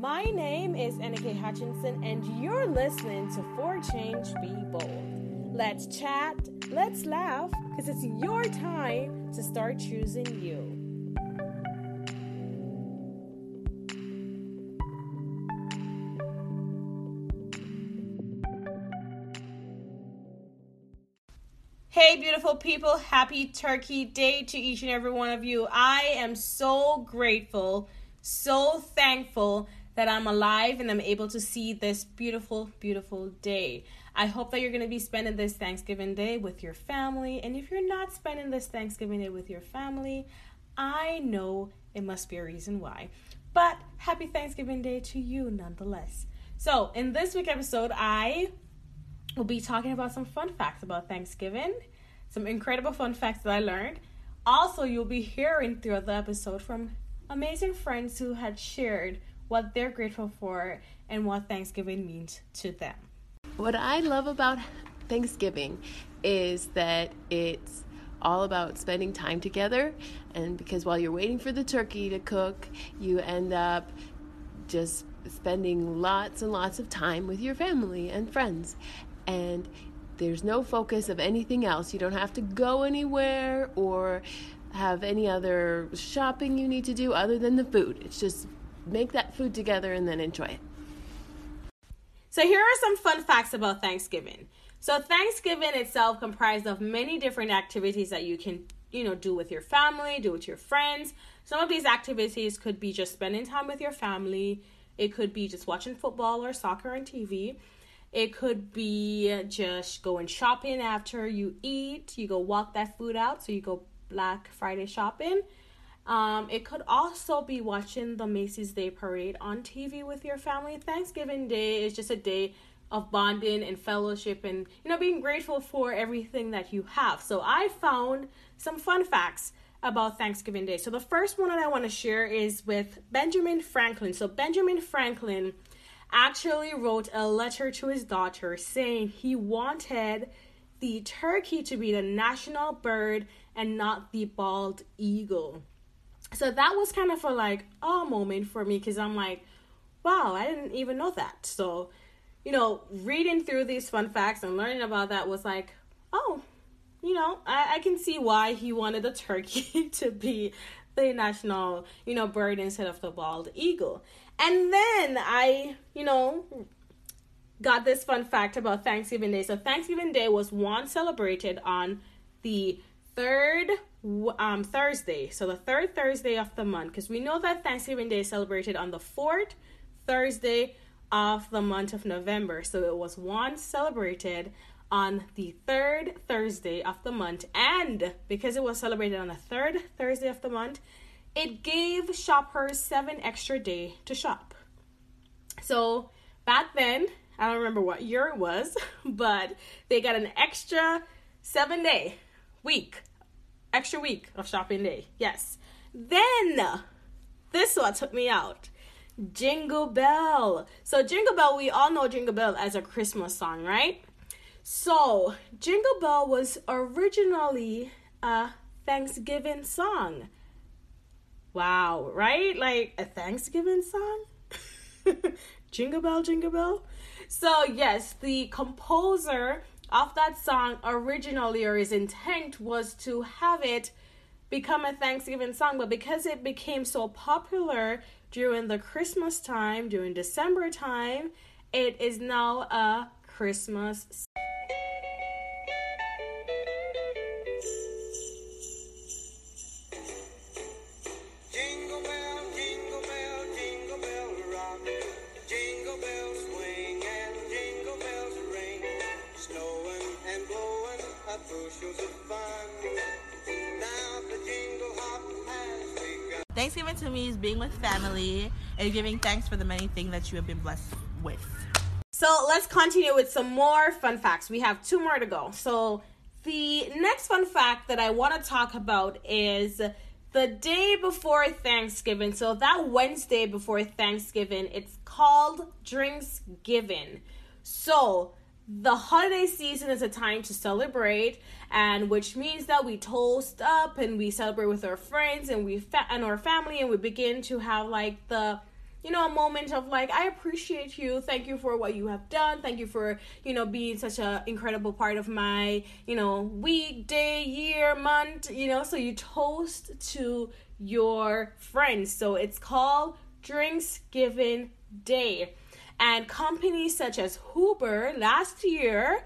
My name is Enike Hutchinson, and you're listening to For Change Be Bold. Let's chat, let's laugh, because it's your time to start choosing you. Hey, beautiful people, happy Turkey Day to each and every one of you. I am so grateful, so thankful that I'm alive and I'm able to see this beautiful, beautiful day. I hope that you're going to be spending this Thanksgiving Day with your family. And if you're not spending this Thanksgiving Day with your family, I know it must be a reason why. But happy Thanksgiving Day to you nonetheless. So, in this week episode, I will be talking about some fun facts about Thanksgiving, some incredible fun facts that I learned. Also, you'll be hearing throughout the episode from amazing friends who had shared what they're grateful for and what Thanksgiving means to them. What I love about Thanksgiving is that it's all about spending time together and because while you're waiting for the turkey to cook, you end up just spending lots and lots of time with your family and friends. And there's no focus of anything else. You don't have to go anywhere or have any other shopping you need to do other than the food. It's just make that food together and then enjoy it. So here are some fun facts about Thanksgiving. So Thanksgiving itself comprised of many different activities that you can, you know, do with your family, do with your friends. Some of these activities could be just spending time with your family. It could be just watching football or soccer on TV. It could be just going shopping after you eat. You go walk that food out, so you go Black Friday shopping. Um, it could also be watching the Macy's Day Parade on TV with your family. Thanksgiving Day is just a day of bonding and fellowship and you know being grateful for everything that you have. So I found some fun facts about Thanksgiving Day. So the first one that I want to share is with Benjamin Franklin. So Benjamin Franklin actually wrote a letter to his daughter saying he wanted the turkey to be the national bird and not the bald eagle so that was kind of a like oh moment for me because i'm like wow i didn't even know that. So you know reading through these fun facts and learning about that was like oh you know i, I can see why he wanted the turkey to be the national you know bird instead of the bald eagle. And then i you know got this fun fact about thanksgiving day. So thanksgiving day was once celebrated on the third um, Thursday. So the third Thursday of the month, because we know that Thanksgiving Day is celebrated on the fourth Thursday of the month of November. So it was once celebrated on the third Thursday of the month. And because it was celebrated on the third Thursday of the month, it gave shoppers seven extra day to shop. So back then, I don't remember what year it was, but they got an extra seven day week extra week of shopping day. Yes. Then this one took me out. Jingle Bell. So Jingle Bell, we all know Jingle Bell as a Christmas song, right? So Jingle Bell was originally a Thanksgiving song. Wow, right? Like a Thanksgiving song? jingle Bell, Jingle Bell. So, yes, the composer of that song originally or his intent was to have it become a Thanksgiving song, but because it became so popular during the Christmas time, during December time, it is now a Christmas Thanksgiving to me is being with family and giving thanks for the many things that you have been blessed with. So let's continue with some more fun facts. We have two more to go. So the next fun fact that I want to talk about is the day before Thanksgiving. So that Wednesday before Thanksgiving, it's called Drinks Given. So the holiday season is a time to celebrate and which means that we toast up and we celebrate with our friends and we fa- and our family and we begin to have like the you know, a moment of like, I appreciate you. Thank you for what you have done. Thank you for, you know, being such an incredible part of my, you know, week, day, year, month, you know. So you toast to your friends. So it's called Drinks Given Day. And companies such as Uber last year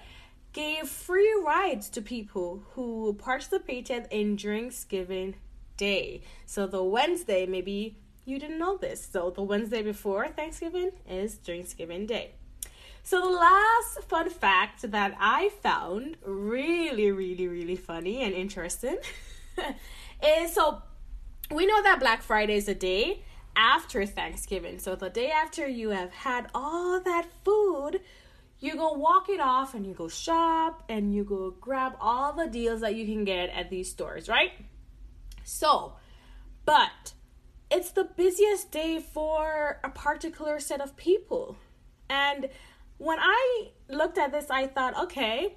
gave free rides to people who participated in Drinksgiving Day. So the Wednesday, maybe you didn't know this. So the Wednesday before Thanksgiving is Thanksgiving Day. So the last fun fact that I found really, really, really funny and interesting is so we know that Black Friday is a day after Thanksgiving. So the day after you have had all that food, you go walk it off and you go shop and you go grab all the deals that you can get at these stores, right? So, but it's the busiest day for a particular set of people. And when I looked at this, I thought, okay,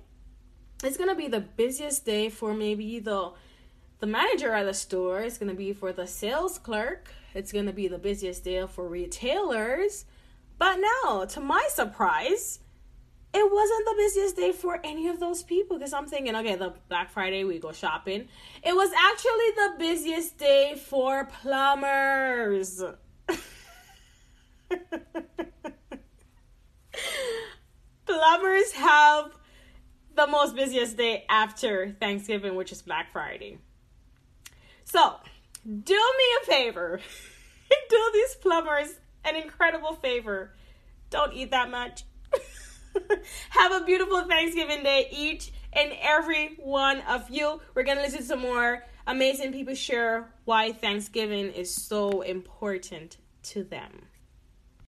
it's gonna be the busiest day for maybe the the manager at the store. is gonna be for the sales clerk. It's gonna be the busiest day for retailers. But no, to my surprise, it wasn't the busiest day for any of those people because I'm thinking, okay, the Black Friday we go shopping. It was actually the busiest day for plumbers. plumbers have the most busiest day after Thanksgiving, which is Black Friday. So, do me a favor. do these plumbers an incredible favor. Don't eat that much. Have a beautiful Thanksgiving Day, each and every one of you. We're going to listen to some more amazing people share why Thanksgiving is so important to them.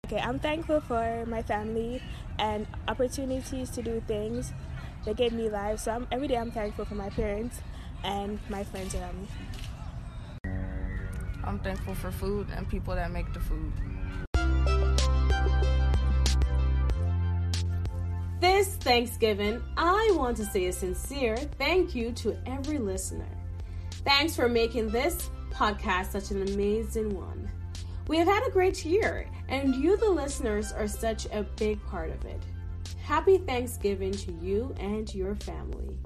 Okay, I'm thankful for my family and opportunities to do things that gave me life. So I'm, every day I'm thankful for my parents and my friends around me. I'm thankful for food and people that make the food. This Thanksgiving, I want to say a sincere thank you to every listener. Thanks for making this podcast such an amazing one. We have had a great year, and you, the listeners, are such a big part of it. Happy Thanksgiving to you and your family.